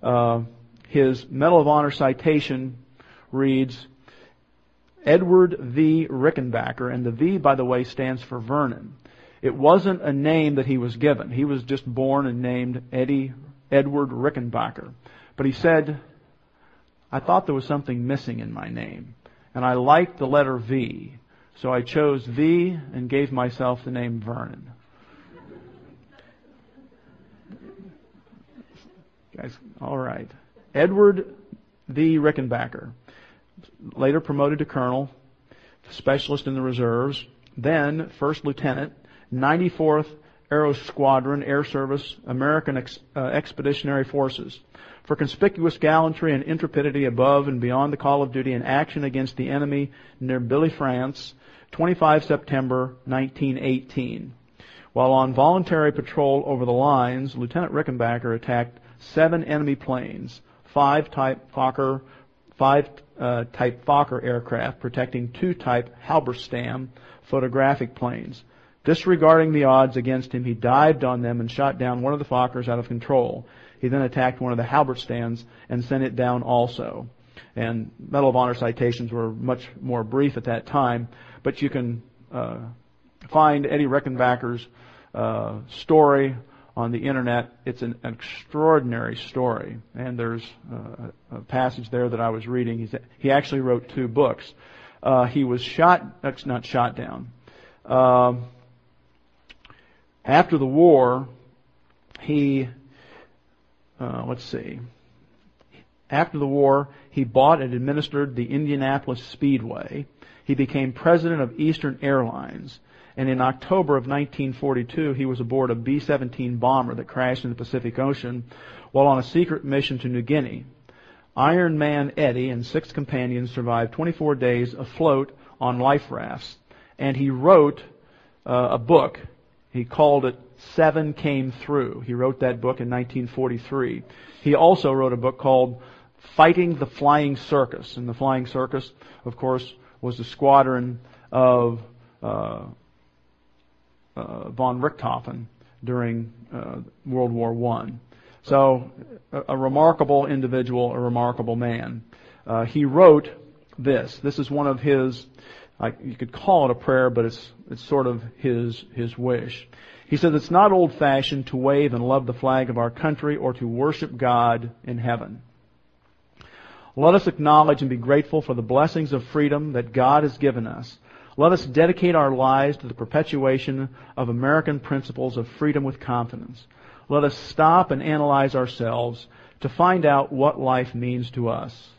Uh, his Medal of Honor citation reads, Edward V. Rickenbacker, and the V, by the way, stands for Vernon. It wasn't a name that he was given. He was just born and named Eddie Edward Rickenbacker. But he said, I thought there was something missing in my name. And I liked the letter V. So I chose V and gave myself the name Vernon. Guys, all right. Edward V. Rickenbacker, later promoted to colonel, specialist in the reserves, then first lieutenant, 94th Aero Squadron, Air Service, American Ex- uh, Expeditionary Forces. For conspicuous gallantry and intrepidity above and beyond the call of duty in action against the enemy near Billy, France, 25 September 1918. While on voluntary patrol over the lines, Lieutenant Rickenbacker attacked seven enemy planes, five type Fokker, five uh, type Fokker aircraft, protecting two type Halberstam photographic planes. Disregarding the odds against him, he dived on them and shot down one of the Fokkers out of control. He then attacked one of the Halberstadts and sent it down also. And Medal of Honor citations were much more brief at that time, but you can uh, find Eddie Rickenbacker's uh, story on the internet. It's an, extraordinary story, and there's uh, a passage there that I was reading. He's, he actually wrote two books. Uh, he was shot, not shot down. Um, after the war, he, uh, let's see, after the war, he bought and administered the Indianapolis Speedway. He became president of Eastern Airlines. And in October of 1942, he was aboard a B-17 bomber that crashed in the Pacific Ocean while on a secret mission to New Guinea. Iron Man Eddie and six companions survived 24 days afloat on life rafts. And he wrote uh, a book. He called it Seven Came Through. He wrote that book in 1943. He also wrote a book called Fighting the Flying Circus. And the Flying Circus, of course, was the squadron of uh, uh, von Richthofen during uh, World War One. So, a, a, remarkable individual, a remarkable man. Uh, he wrote this. This is one of his. you could call it a prayer, but it's it's sort of his his wish. He says it's not old fashioned to wave and love the flag of our country or to worship God in heaven. Let us acknowledge and be grateful for the blessings of freedom that God has given us. Let us dedicate our lives to the perpetuation of American principles of freedom with confidence. Let us stop and analyze ourselves to find out what life means to us.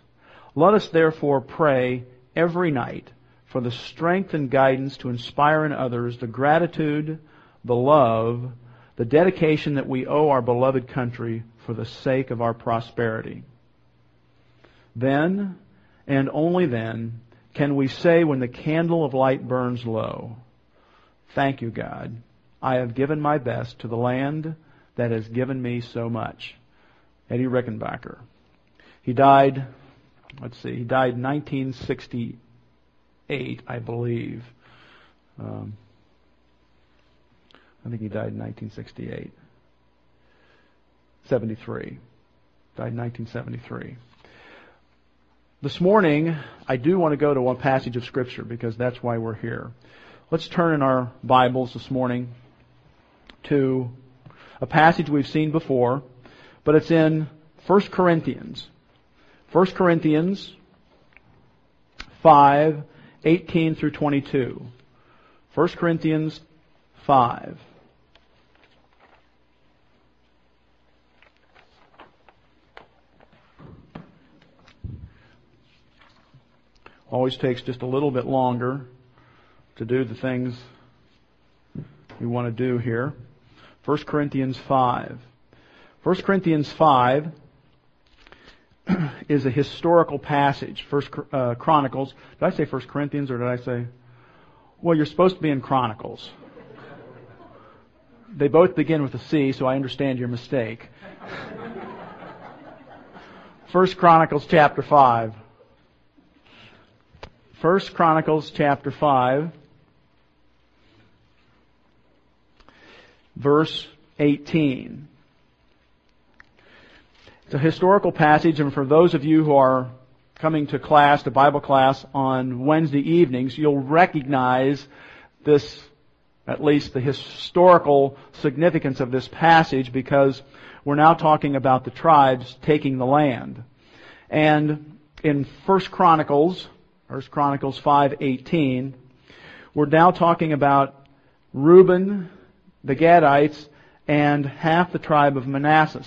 Let us therefore pray every night for the strength and guidance to inspire in others the gratitude, the love, the dedication that we owe our beloved country for the sake of our prosperity. Then, and only then, can we say when the candle of light burns low, Thank you, God. I have given my best to the land that has given me so much. Eddie Rickenbacker. He died, let's see, he died in 1968, I believe. Um, I think he died in 1968. 73. Died in 1973. This morning, I do want to go to one passage of Scripture because that's why we're here. Let's turn in our Bibles this morning to a passage we've seen before, but it's in 1 Corinthians. 1 Corinthians 5, 18 through 22. 1 Corinthians 5. Always takes just a little bit longer to do the things we want to do here. 1 Corinthians 5. 1 Corinthians 5 is a historical passage. First uh, Chronicles. Did I say First Corinthians or did I say? Well, you're supposed to be in Chronicles. They both begin with a C, so I understand your mistake. First Chronicles chapter five. 1 Chronicles chapter 5, verse 18. It's a historical passage, and for those of you who are coming to class, to Bible class on Wednesday evenings, you'll recognize this, at least the historical significance of this passage, because we're now talking about the tribes taking the land. And in First Chronicles First Chronicles 5:18, we're now talking about Reuben, the Gadites, and half the tribe of Manasseh.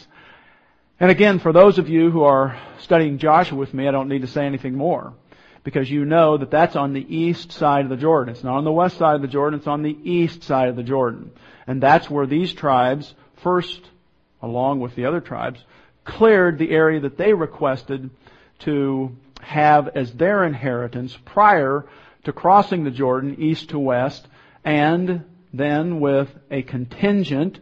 And again, for those of you who are studying Joshua with me, I don't need to say anything more. Because you know that that's on the east side of the Jordan. It's not on the west side of the Jordan, it's on the east side of the Jordan. And that's where these tribes first, along with the other tribes, cleared the area that they requested to have as their inheritance prior to crossing the Jordan east to west and then with a contingent,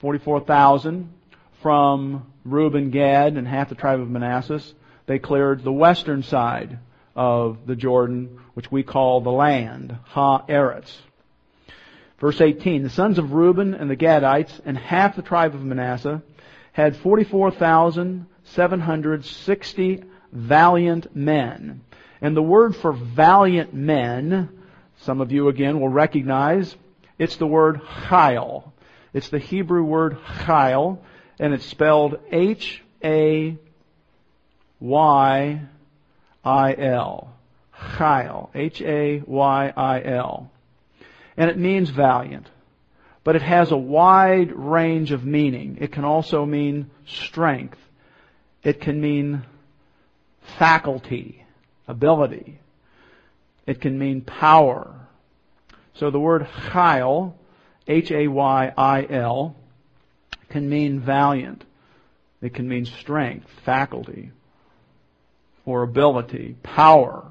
44,000 from Reuben, Gad, and half the tribe of Manasseh, they cleared the western side of the Jordan, which we call the land, Ha Eretz. Verse 18, the sons of Reuben and the Gadites and half the tribe of Manasseh had 44,760 valiant men. And the word for valiant men, some of you again will recognize, it's the word chayil. It's the Hebrew word chayil, and it's spelled H-A-Y-I-L. Chayil. H-A-Y-I-L. And it means valiant. But it has a wide range of meaning. It can also mean strength. It can mean faculty, ability. It can mean power. So the word chayil, H-A-Y-I-L, can mean valiant. It can mean strength, faculty, or ability, power.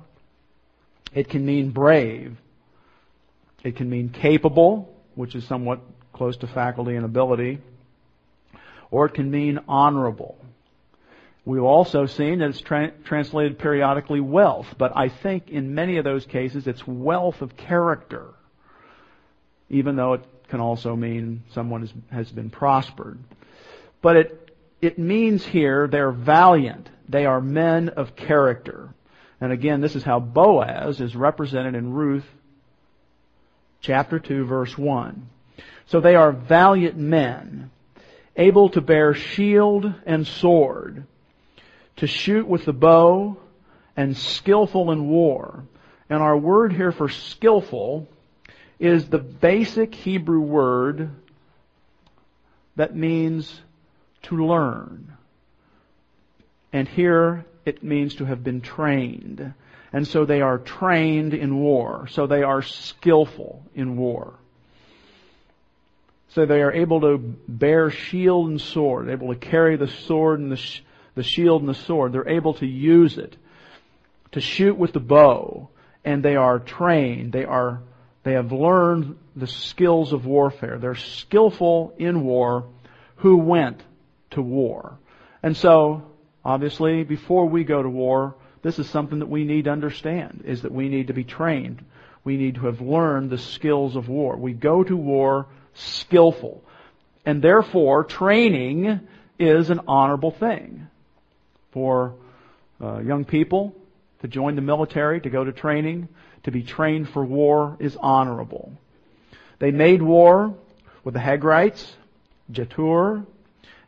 It can mean brave. It can mean capable, which is somewhat close to faculty and ability. Or it can mean honorable. We've also seen that it's tra- translated periodically wealth, but I think in many of those cases it's wealth of character, even though it can also mean someone has, has been prospered. But it, it means here they're valiant. They are men of character. And again, this is how Boaz is represented in Ruth chapter 2 verse 1. So they are valiant men, able to bear shield and sword, to shoot with the bow, and skillful in war. And our word here for skillful is the basic Hebrew word that means to learn. And here it means to have been trained. And so they are trained in war. So they are skillful in war. So they are able to bear shield and sword, able to carry the sword and the, sh- the shield and the sword. They're able to use it, to shoot with the bow, and they are trained. They are they have learned the skills of warfare. They're skillful in war who went to war. And so, obviously, before we go to war, this is something that we need to understand, is that we need to be trained. We need to have learned the skills of war. We go to war skillful. And therefore, training is an honorable thing for uh, young people to join the military, to go to training to be trained for war is honorable. They made war with the Hagrites, Jetur,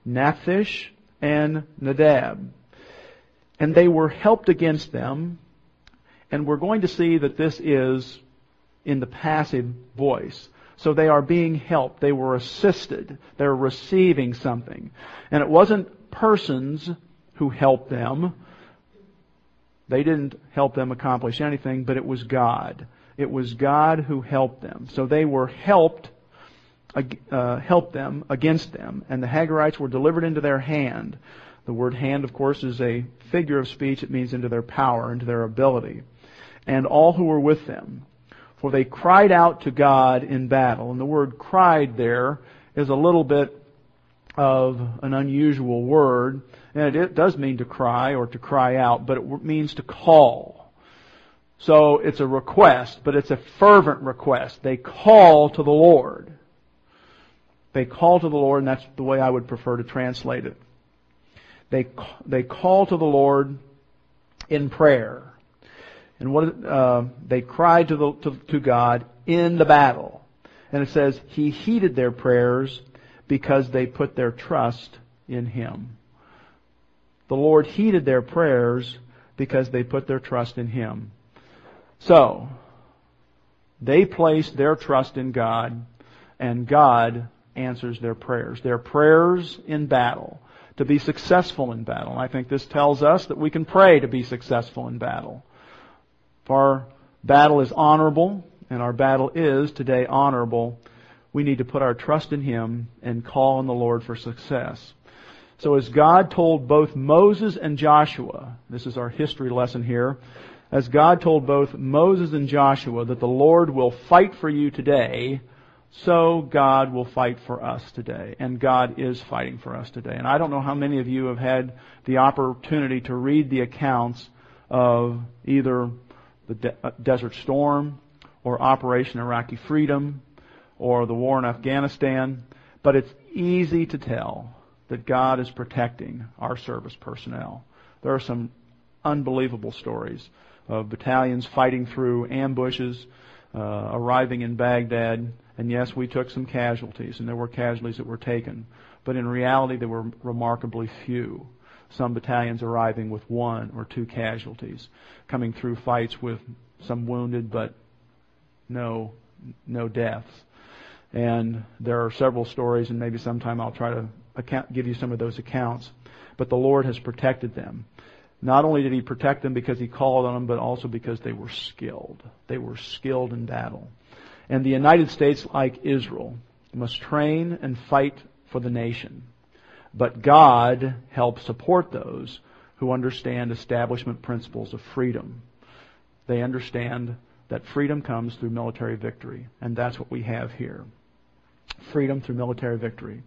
Naphish, and Nadab. And they were helped against them, and we're going to see that this is in the passive voice. So they are being helped. They were assisted. They're receiving something. And it wasn't persons who helped them, they didn't help them accomplish anything, but it was God. It was God who helped them. So they were helped, uh, helped them against them, and the Hagarites were delivered into their hand. The word hand, of course, is a figure of speech. It means into their power, into their ability. And all who were with them. For they cried out to God in battle. And the word cried there is a little bit of an unusual word. And it does mean to cry or to cry out, but it means to call. So it's a request, but it's a fervent request. They call to the Lord. They call to the Lord, and that's the way I would prefer to translate it. They, they call to the Lord in prayer. And what, uh, they cried to, the, to, to God in the battle. And it says, He heeded their prayers because they put their trust in Him. The Lord heeded their prayers because they put their trust in Him. So, they placed their trust in God, and God answers their prayers. Their prayers in battle, to be successful in battle. I think this tells us that we can pray to be successful in battle. If our battle is honorable, and our battle is today honorable, we need to put our trust in Him and call on the Lord for success. So as God told both Moses and Joshua, this is our history lesson here, as God told both Moses and Joshua that the Lord will fight for you today, so God will fight for us today. And God is fighting for us today. And I don't know how many of you have had the opportunity to read the accounts of either the De- uh, Desert Storm or Operation Iraqi Freedom or the war in Afghanistan, but it's easy to tell that God is protecting our service personnel. There are some unbelievable stories of battalions fighting through ambushes, uh, arriving in Baghdad, and yes, we took some casualties, and there were casualties that were taken, but in reality, they were remarkably few. Some battalions arriving with one or two casualties, coming through fights with some wounded, but no, no deaths. And there are several stories, and maybe sometime I'll try to account, give you some of those accounts. But the Lord has protected them. Not only did He protect them because He called on them, but also because they were skilled. They were skilled in battle. And the United States, like Israel, must train and fight for the nation. But God helps support those who understand establishment principles of freedom. They understand that freedom comes through military victory, and that's what we have here. Freedom through military victory.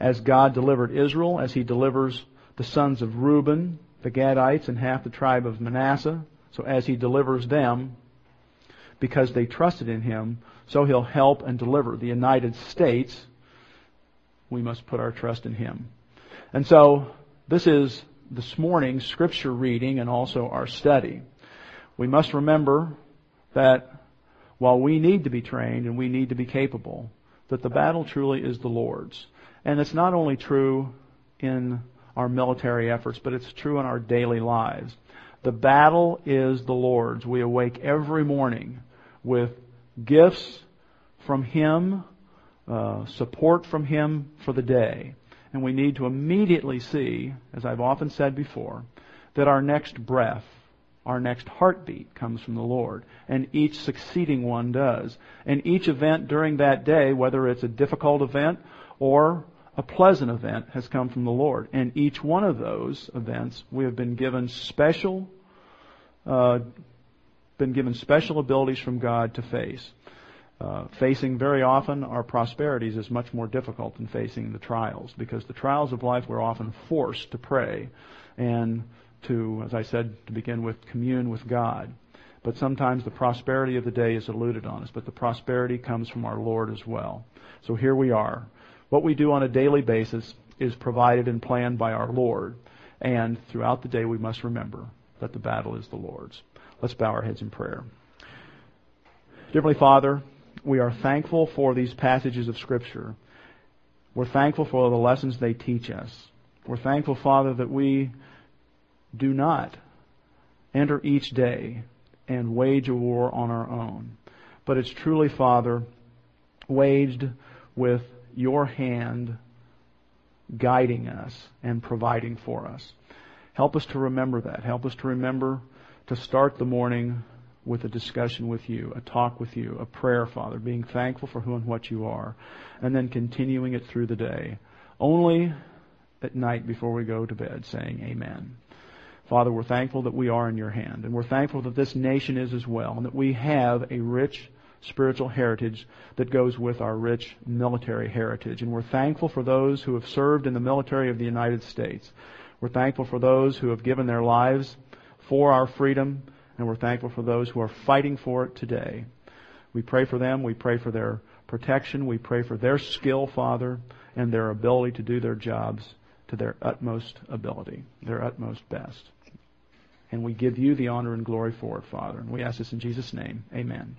As God delivered Israel, as He delivers the sons of Reuben, the Gadites, and half the tribe of Manasseh, so as He delivers them, because they trusted in Him, so He'll help and deliver the United States. We must put our trust in Him. And so, this is this morning's scripture reading and also our study. We must remember that while we need to be trained and we need to be capable, that the battle truly is the Lord's. And it's not only true in our military efforts, but it's true in our daily lives. The battle is the Lord's. We awake every morning with gifts from Him, uh, support from Him for the day. And we need to immediately see, as I've often said before, that our next breath our next heartbeat comes from the Lord, and each succeeding one does. And each event during that day, whether it's a difficult event or a pleasant event, has come from the Lord. And each one of those events, we have been given special, uh, been given special abilities from God to face. Uh, facing very often our prosperities is much more difficult than facing the trials because the trials of life we're often forced to pray and to, as I said to begin with, commune with God. But sometimes the prosperity of the day is eluded on us, but the prosperity comes from our Lord as well. So here we are. What we do on a daily basis is provided and planned by our Lord. And throughout the day we must remember that the battle is the Lord's. Let's bow our heads in prayer. Dearly Father, we are thankful for these passages of Scripture. We're thankful for the lessons they teach us. We're thankful, Father, that we do not enter each day and wage a war on our own. But it's truly, Father, waged with your hand guiding us and providing for us. Help us to remember that. Help us to remember to start the morning with a discussion with you, a talk with you, a prayer, Father, being thankful for who and what you are, and then continuing it through the day. Only at night before we go to bed saying amen. Father, we're thankful that we are in your hand, and we're thankful that this nation is as well, and that we have a rich spiritual heritage that goes with our rich military heritage. And we're thankful for those who have served in the military of the United States. We're thankful for those who have given their lives for our freedom, and we're thankful for those who are fighting for it today. We pray for them. We pray for their protection. We pray for their skill, Father, and their ability to do their jobs to their utmost ability, their utmost best. And we give you the honor and glory for it, Father. And we ask this in Jesus' name. Amen.